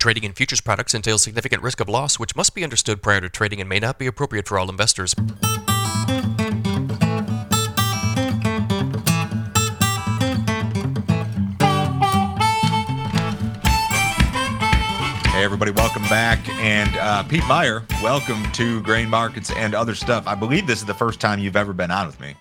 Trading in futures products entails significant risk of loss, which must be understood prior to trading and may not be appropriate for all investors. Hey, everybody, welcome back. And uh, Pete Meyer, welcome to Grain Markets and Other Stuff. I believe this is the first time you've ever been on with me.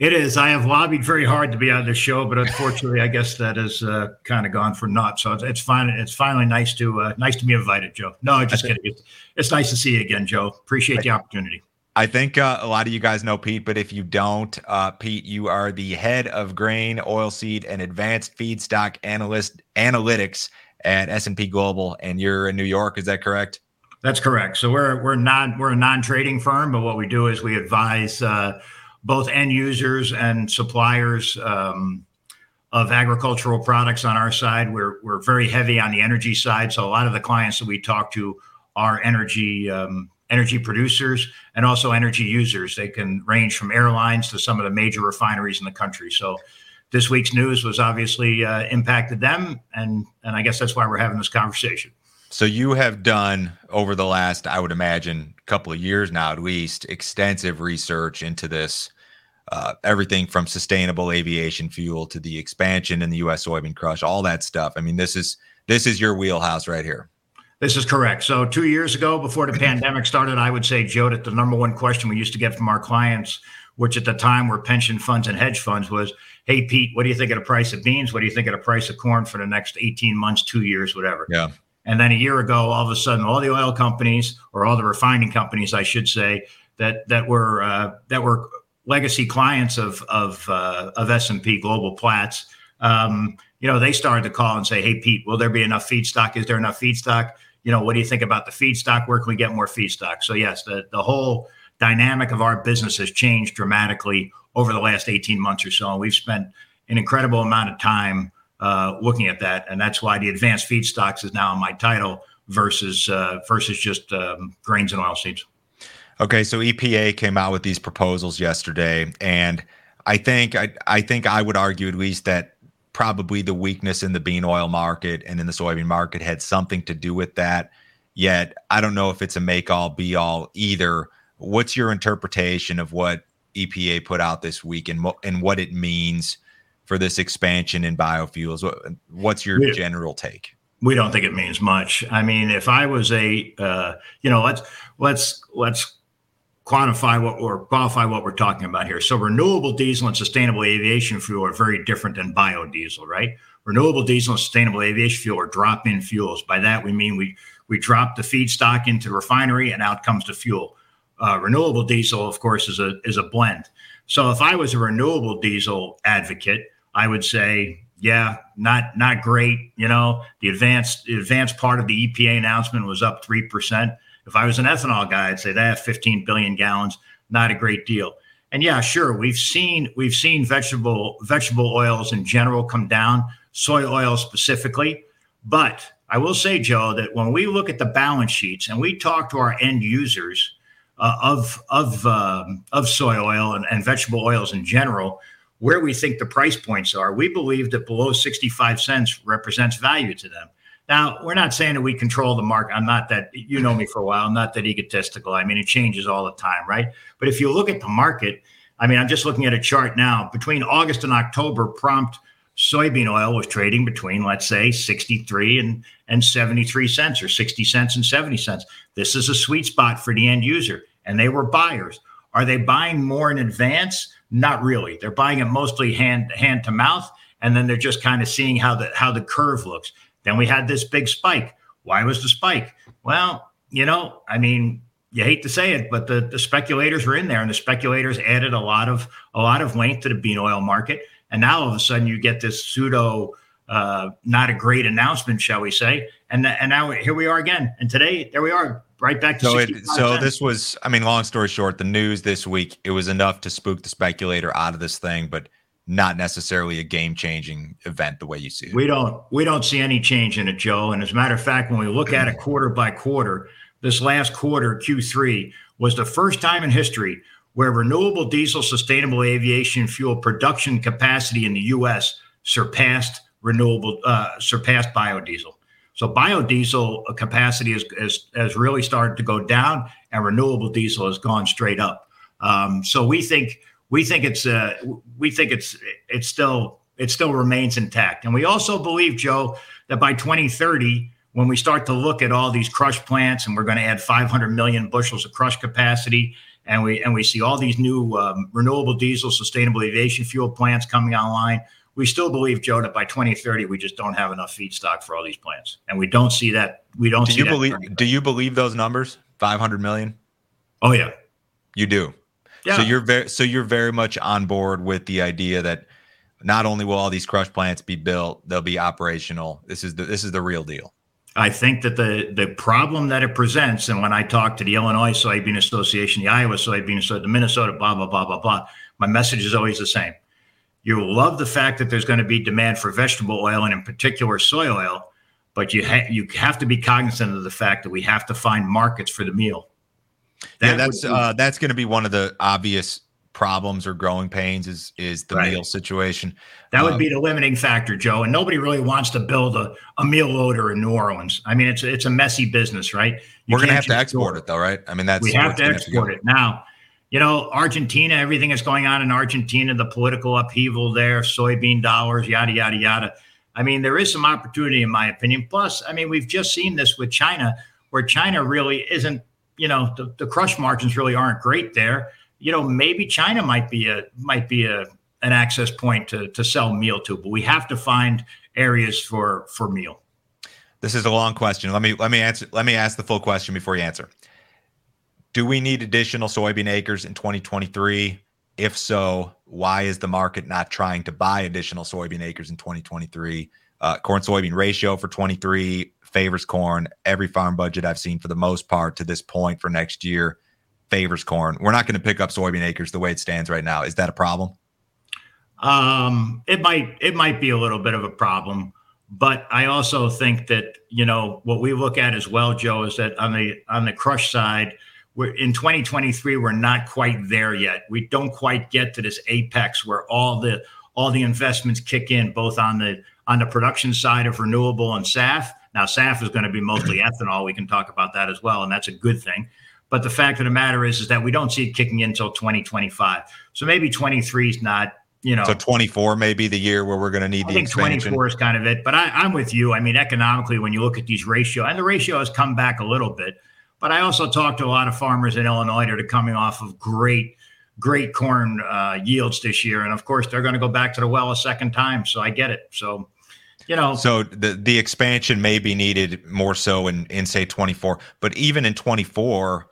It is. I have lobbied very hard to be on this show, but unfortunately, I guess that has uh, kind of gone for naught. So it's, it's fine. It's finally nice to uh, nice to be invited, Joe. No, just kidding. It's, it's nice to see you again, Joe. Appreciate the opportunity. I think uh, a lot of you guys know Pete, but if you don't, uh, Pete, you are the head of grain, oilseed, and advanced feedstock analyst analytics at S&P Global, and you're in New York. Is that correct? That's correct. So we're we're not we're a non-trading firm, but what we do is we advise uh, both end users and suppliers um, of agricultural products on our side. We're, we're very heavy on the energy side. So a lot of the clients that we talk to are energy um, energy producers and also energy users. They can range from airlines to some of the major refineries in the country. So this week's news was obviously uh, impacted them, and and I guess that's why we're having this conversation. So you have done over the last, I would imagine, couple of years now at least, extensive research into this uh, everything from sustainable aviation fuel to the expansion in the U.S. soybean crush, all that stuff. I mean, this is this is your wheelhouse right here. This is correct. So two years ago, before the pandemic started, I would say, Joe, that the number one question we used to get from our clients, which at the time were pension funds and hedge funds, was, "Hey, Pete, what do you think of the price of beans? What do you think of the price of corn for the next 18 months, two years, whatever?" Yeah. And then a year ago, all of a sudden, all the oil companies, or all the refining companies, I should say, that that were uh, that were legacy clients of of uh, of S and P Global Platts, um, you know, they started to call and say, "Hey, Pete, will there be enough feedstock? Is there enough feedstock? You know, what do you think about the feedstock? Where can we get more feedstock?" So yes, the the whole dynamic of our business has changed dramatically over the last 18 months or so, and we've spent an incredible amount of time uh, looking at that, and that's why the advanced feedstocks is now in my title versus uh, versus just um, grains and oilseeds. Okay, so EPA came out with these proposals yesterday, and I think I, I think I would argue at least that probably the weakness in the bean oil market and in the soybean market had something to do with that. Yet I don't know if it's a make all be all either. What's your interpretation of what EPA put out this week and and what it means for this expansion in biofuels? what's your general take? We don't think it means much. I mean, if I was a, uh, you know, let's let's let's quantify what or qualify what we're talking about here. So renewable diesel and sustainable aviation fuel are very different than biodiesel, right? Renewable diesel and sustainable aviation fuel are drop-in fuels. By that we mean we we drop the feedstock into the refinery and out comes the fuel. Uh, renewable diesel, of course, is a is a blend. So if I was a renewable diesel advocate, I would say, yeah, not not great. You know, the advanced the advanced part of the EPA announcement was up three percent. If I was an ethanol guy, I'd say that 15 billion gallons, not a great deal. And yeah, sure, we've seen we've seen vegetable vegetable oils in general come down, soy oil specifically. But I will say, Joe, that when we look at the balance sheets and we talk to our end users uh, of of um, of soy oil and, and vegetable oils in general, where we think the price points are, we believe that below 65 cents represents value to them. Now, we're not saying that we control the market. I'm not that, you know me for a while, I'm not that egotistical. I mean, it changes all the time, right? But if you look at the market, I mean, I'm just looking at a chart now. Between August and October, prompt soybean oil was trading between, let's say, 63 and, and 73 cents or 60 cents and 70 cents. This is a sweet spot for the end user, and they were buyers. Are they buying more in advance? Not really. They're buying it mostly hand hand to mouth, and then they're just kind of seeing how the how the curve looks. Then we had this big spike. Why was the spike? Well, you know, I mean, you hate to say it, but the, the speculators were in there, and the speculators added a lot of a lot of length to the bean oil market. And now all of a sudden, you get this pseudo, uh, not a great announcement, shall we say? And and now here we are again. And today, there we are, right back to so. It, so this was, I mean, long story short, the news this week it was enough to spook the speculator out of this thing, but not necessarily a game changing event the way you see it. We don't we don't see any change in it, Joe. And as a matter of fact, when we look at it quarter by quarter, this last quarter, Q3, was the first time in history where renewable diesel sustainable aviation fuel production capacity in the US surpassed renewable uh, surpassed biodiesel. So biodiesel capacity has, has, has really started to go down, and renewable diesel has gone straight up. Um, so we think we think it's uh, we think it's it's still it still remains intact, and we also believe, Joe, that by 2030, when we start to look at all these crush plants, and we're going to add 500 million bushels of crush capacity, and we and we see all these new um, renewable diesel, sustainable aviation fuel plants coming online we still believe, Joe, that by 2030 we just don't have enough feedstock for all these plants, and we don't see that. We don't. Do you believe? Do you believe those numbers? 500 million. Oh yeah, you do. Yeah. So you're very so you're very much on board with the idea that not only will all these crush plants be built, they'll be operational. This is the this is the real deal. I think that the the problem that it presents, and when I talk to the Illinois Soybean Association, the Iowa Soybean Association, the Minnesota, blah blah blah blah blah, my message is always the same you love the fact that there's going to be demand for vegetable oil and in particular soy oil, but you ha- you have to be cognizant of the fact that we have to find markets for the meal. That yeah, that's be- uh, that's going to be one of the obvious problems or growing pains is is the right. meal situation. That would um, be the limiting factor, Joe. And nobody really wants to build a, a meal loader in New Orleans. I mean, it's it's a messy business, right? You we're going to have to export it, though, right? I mean, that's we have to export have to it now you know, Argentina, everything that's going on in Argentina, the political upheaval there, soybean dollars, yada, yada, yada. I mean, there is some opportunity, in my opinion. Plus, I mean, we've just seen this with China, where China really isn't, you know, the, the crush margins really aren't great there. You know, maybe China might be a might be a an access point to to sell meal to, but we have to find areas for for meal. This is a long question. Let me let me answer. Let me ask the full question before you answer. Do we need additional soybean acres in 2023? If so, why is the market not trying to buy additional soybean acres in 2023? Uh, corn soybean ratio for 23 favors corn. Every farm budget I've seen for the most part to this point for next year favors corn. We're not going to pick up soybean acres the way it stands right now. Is that a problem? Um, it might it might be a little bit of a problem, but I also think that you know what we look at as well, Joe, is that on the on the crush side we're in 2023 we're not quite there yet we don't quite get to this apex where all the all the investments kick in both on the on the production side of renewable and SAF. Now SAF is going to be mostly ethanol. We can talk about that as well, and that's a good thing. But the fact of the matter is, is that we don't see it kicking in until 2025. So maybe 23 is not, you know. So 24 may be the year where we're going to need I the think expansion. 24 is kind of it. But I, am with you. I mean, economically, when you look at these ratio, and the ratio has come back a little bit. But I also talked to a lot of farmers in Illinois that are coming off of great, great corn uh, yields this year, and of course they're going to go back to the well a second time. So I get it. So you know so the the expansion may be needed more so in in say 24 but even in 24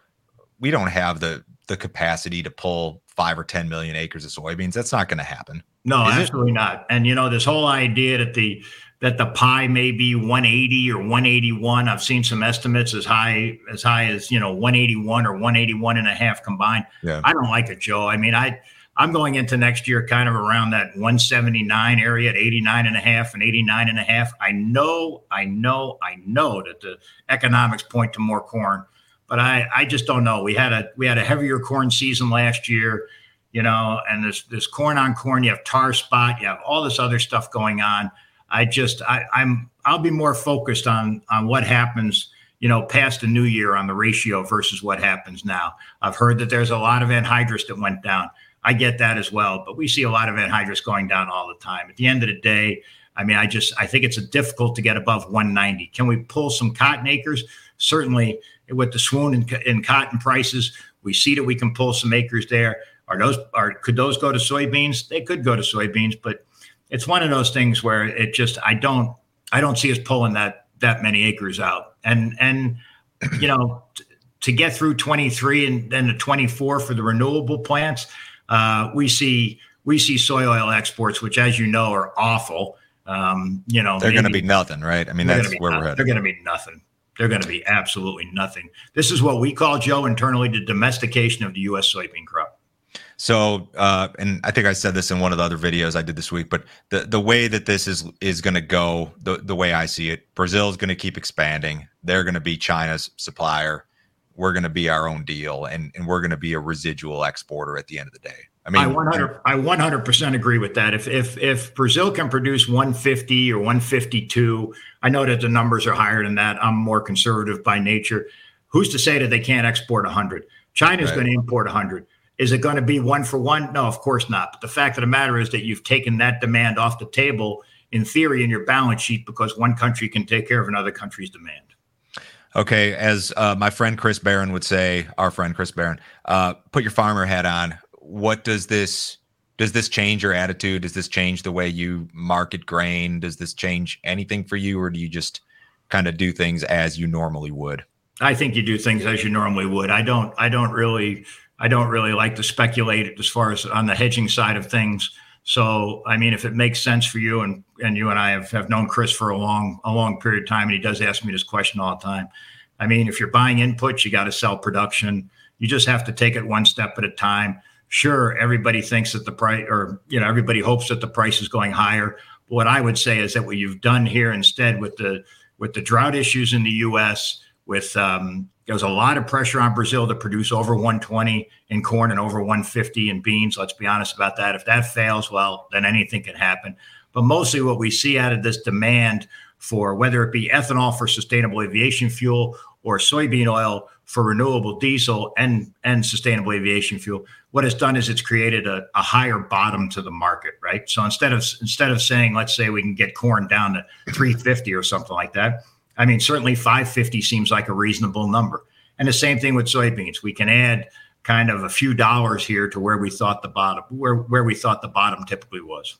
we don't have the the capacity to pull 5 or 10 million acres of soybeans that's not going to happen no absolutely it? not and you know this whole idea that the that the pie may be 180 or 181. I've seen some estimates as high as high as you know 181 or 181 and a half combined. Yeah. I don't like it, Joe. I mean, I I'm going into next year kind of around that 179 area at 89 and a half and 89 and a half. I know, I know, I know that the economics point to more corn, but I I just don't know. We had a we had a heavier corn season last year, you know, and this this corn on corn. You have tar spot. You have all this other stuff going on. I just I, I'm I'll be more focused on on what happens you know, past the new year on the ratio versus what happens now. I've heard that there's a lot of anhydrous that went down. I get that as well, but we see a lot of anhydrous going down all the time. At the end of the day, I mean, I just I think it's difficult to get above 190. Can we pull some cotton acres? Certainly, with the swoon in, in cotton prices, we see that we can pull some acres there. Are those are could those go to soybeans? They could go to soybeans, but it's one of those things where it just I don't I don't see us pulling that that many acres out. And and you know t- to get through 23 and then the 24 for the renewable plants, uh, we see we see soy oil exports, which as you know are awful. Um, you know they're going to be nothing, right? I mean that's where nothing. we're headed. They're going to be nothing. They're going to be absolutely nothing. This is what we call Joe internally the domestication of the U.S. soybean crop. So, uh, and I think I said this in one of the other videos I did this week, but the the way that this is is going to go, the the way I see it, Brazil is going to keep expanding. They're going to be China's supplier. We're going to be our own deal, and and we're going to be a residual exporter at the end of the day. I mean, I 100 I 100% agree with that. If if if Brazil can produce 150 or 152, I know that the numbers are higher than that. I'm more conservative by nature. Who's to say that they can't export 100? China's right. going to import 100. Is it going to be one for one? No, of course not. But the fact of the matter is that you've taken that demand off the table in theory in your balance sheet because one country can take care of another country's demand. Okay, as uh, my friend Chris Barron would say, our friend Chris Barron, uh, put your farmer hat on what does this does this change your attitude? Does this change the way you market grain? Does this change anything for you, or do you just kind of do things as you normally would? I think you do things as you normally would. I don't. I don't really. I don't really like to speculate as far as on the hedging side of things. So, I mean, if it makes sense for you, and and you and I have, have known Chris for a long a long period of time, and he does ask me this question all the time. I mean, if you're buying inputs, you got to sell production. You just have to take it one step at a time sure everybody thinks that the price or you know everybody hopes that the price is going higher but what i would say is that what you've done here instead with the with the drought issues in the us with um, there's a lot of pressure on brazil to produce over 120 in corn and over 150 in beans. Let's be honest about that. If that fails well then anything can happen. But mostly what we see out of this demand for whether it be ethanol for sustainable aviation fuel or soybean oil for renewable diesel and and sustainable aviation fuel what it's done is it's created a, a, higher bottom to the market right? So instead of instead of saying let's say we can get corn down to 350 or something like that i mean certainly 550 seems like a reasonable number. And the same thing with soybeans. We can add kind of a few dollars here to where we thought the bottom where where we thought the bottom typically was.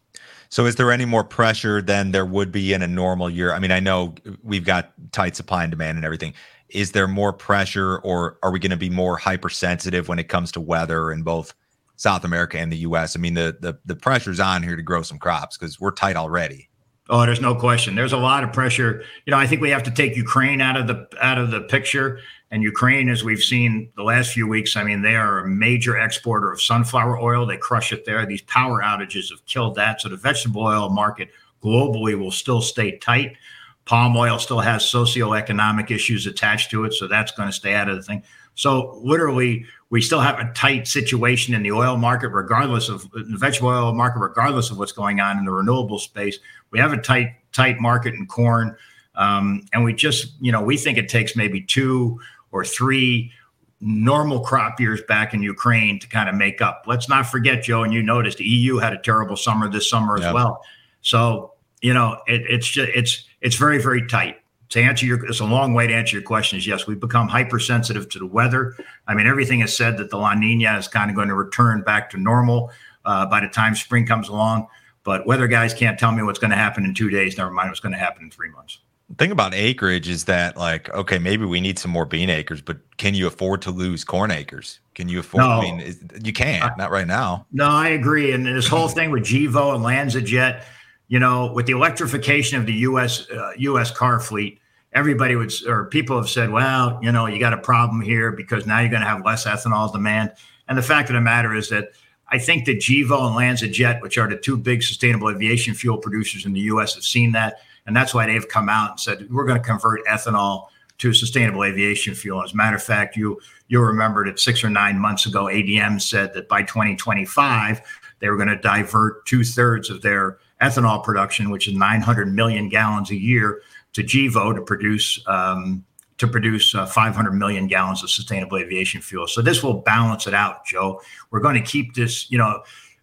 So is there any more pressure than there would be in a normal year? I mean i know we've got tight supply and demand and everything. Is there more pressure or are we going to be more hypersensitive when it comes to weather in both South America and the US? I mean, the the, the pressure's on here to grow some crops because we're tight already. Oh, there's no question. There's a lot of pressure. You know, I think we have to take Ukraine out of the out of the picture. And Ukraine, as we've seen the last few weeks, I mean, they are a major exporter of sunflower oil. They crush it there. These power outages have killed that. So the vegetable oil market globally will still stay tight. Palm oil still has socioeconomic issues attached to it, so that's going to stay out of the thing. So literally, we still have a tight situation in the oil market, regardless of the vegetable oil market, regardless of what's going on in the renewable space. We have a tight tight market in corn, um, and we just you know we think it takes maybe two or three normal crop years back in Ukraine to kind of make up. Let's not forget, Joe, and you noticed the EU had a terrible summer this summer yep. as well. So you know it, it's just it's it's very, very tight. To answer your, it's a long way to answer your question. Is yes, we've become hypersensitive to the weather. I mean, everything is said that the La Nina is kind of going to return back to normal uh, by the time spring comes along. But weather guys can't tell me what's going to happen in two days. Never mind what's going to happen in three months. The thing about acreage is that, like, okay, maybe we need some more bean acres, but can you afford to lose corn acres? Can you afford? No, I mean, you can't. Not right now. No, I agree. And this whole thing with Gevo and LanzaJet you know, with the electrification of the U.S. Uh, U.S. car fleet, everybody would or people have said, well, you know, you got a problem here because now you're going to have less ethanol demand. And the fact of the matter is that I think that Gevo and LanzaJet, which are the two big sustainable aviation fuel producers in the U.S., have seen that, and that's why they've come out and said we're going to convert ethanol to sustainable aviation fuel. As a matter of fact, you you'll remember that six or nine months ago, ADM said that by 2025 they were going to divert two thirds of their ethanol production, which is 900 million gallons a year, to Gevo to produce um, to produce uh, 500 million gallons of sustainable aviation fuel. So this will balance it out, Joe. We're going to keep this. You know,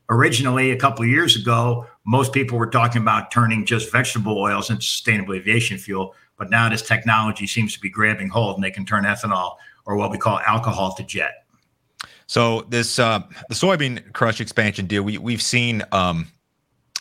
originally a couple of years ago, most people were talking about turning just vegetable oils into sustainable aviation fuel, but now this technology seems to be grabbing hold, and they can turn ethanol or what we call alcohol to jet. So this uh, the soybean crush expansion deal, we we've seen um,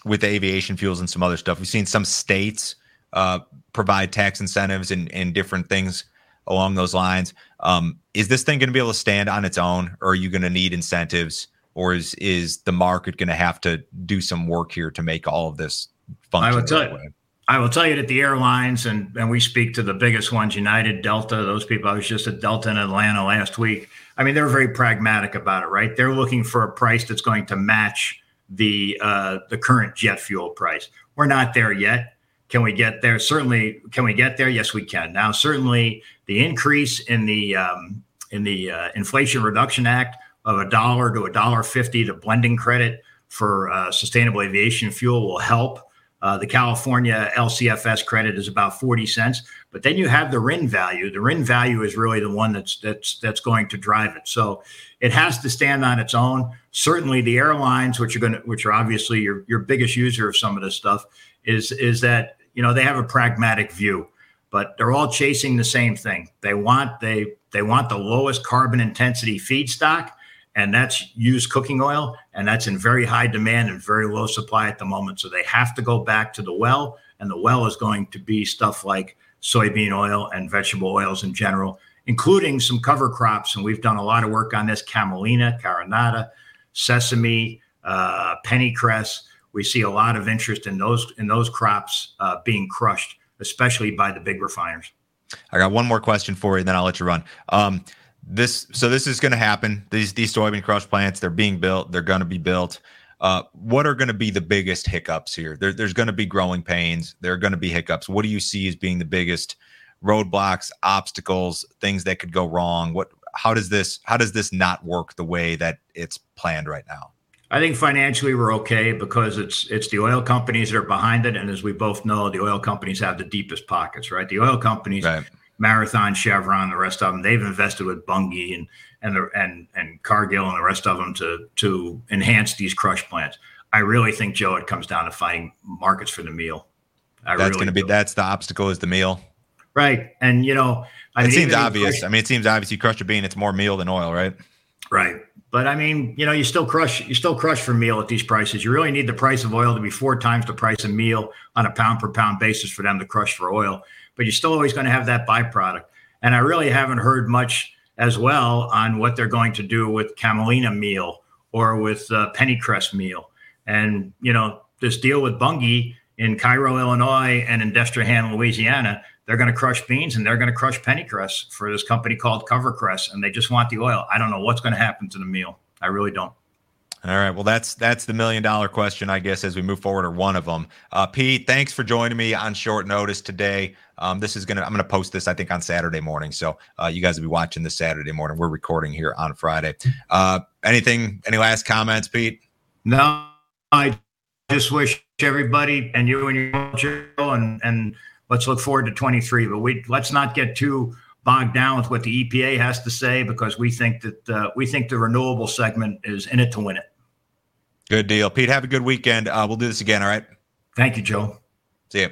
with aviation fuels and some other stuff. We've seen some states uh, provide tax incentives and, and different things along those lines. Um, is this thing going to be able to stand on its own, or are you going to need incentives, or is is the market going to have to do some work here to make all of this function? I will tell you. I will tell you that the airlines and and we speak to the biggest ones, United, Delta, those people. I was just at Delta in Atlanta last week. I mean, they're very pragmatic about it, right? They're looking for a price that's going to match the uh, the current jet fuel price. We're not there yet. Can we get there? Certainly. Can we get there? Yes, we can. Now, certainly, the increase in the um, in the uh, Inflation Reduction Act of a dollar to a dollar fifty to blending credit for uh, sustainable aviation fuel will help. Uh, the California LCFS credit is about 40 cents, but then you have the RIN value. The RIN value is really the one that's that's that's going to drive it. So it has to stand on its own. Certainly, the airlines, which are going to, which are obviously your your biggest user of some of this stuff, is is that you know they have a pragmatic view, but they're all chasing the same thing. They want they they want the lowest carbon intensity feedstock and that's used cooking oil and that's in very high demand and very low supply at the moment. So they have to go back to the well and the well is going to be stuff like soybean oil and vegetable oils in general including some cover crops. And we've done a lot of work on this camelina carinata sesame uh, pennycress we see a lot of interest in those in those crops uh, being crushed especially by the big refiners. I got one more question for you and then i'll let you run. Um, this so this is going to happen. These these soybean crush plants they're being built they're going to be built. Uh, what are going to be the biggest hiccups here? There, there's going to be growing pains there are going to be hiccups. What do you see as being the biggest roadblocks obstacles things that could go wrong? What how does this how does this not work the way that it's planned right now I think financially we're okay because it's it's the oil companies that are behind it, and as we both know, the oil companies have the deepest pockets, right? The oil companies right. Marathon, Chevron, the rest of them, they've invested with Bunge and and the, and and Cargill and the rest of them to to enhance these crush plants. I really think Joe, it comes down to finding markets for the meal. I that's really going to be that's the obstacle is the meal, right? And you know, I it mean, seems obvious. Crush, I mean, it seems obvious. You crush a bean, it's more meal than oil, right? Right. But I mean, you know, you still crush you still crush for meal at these prices. You really need the price of oil to be four times the price of meal on a pound per pound basis for them to crush for oil but you're still always going to have that byproduct. And I really haven't heard much as well on what they're going to do with camelina meal or with uh, pennycress meal. And, you know, this deal with Bunge in Cairo, Illinois, and in Destrehan, Louisiana, they're going to crush beans and they're going to crush pennycress for this company called Covercress, and they just want the oil. I don't know what's going to happen to the meal. I really don't. All right. Well, that's that's the million dollar question, I guess, as we move forward, or one of them. Uh, Pete, thanks for joining me on short notice today. Um, this is gonna I'm gonna post this I think on Saturday morning, so uh, you guys will be watching this Saturday morning. We're recording here on Friday. Uh, anything? Any last comments, Pete? No, I just wish everybody and you and your and and let's look forward to 23. But we let's not get too bogged down with what the EPA has to say because we think that uh, we think the renewable segment is in it to win it. Good deal, Pete. Have a good weekend. Uh, we'll do this again. All right. Thank you, Joe. See you.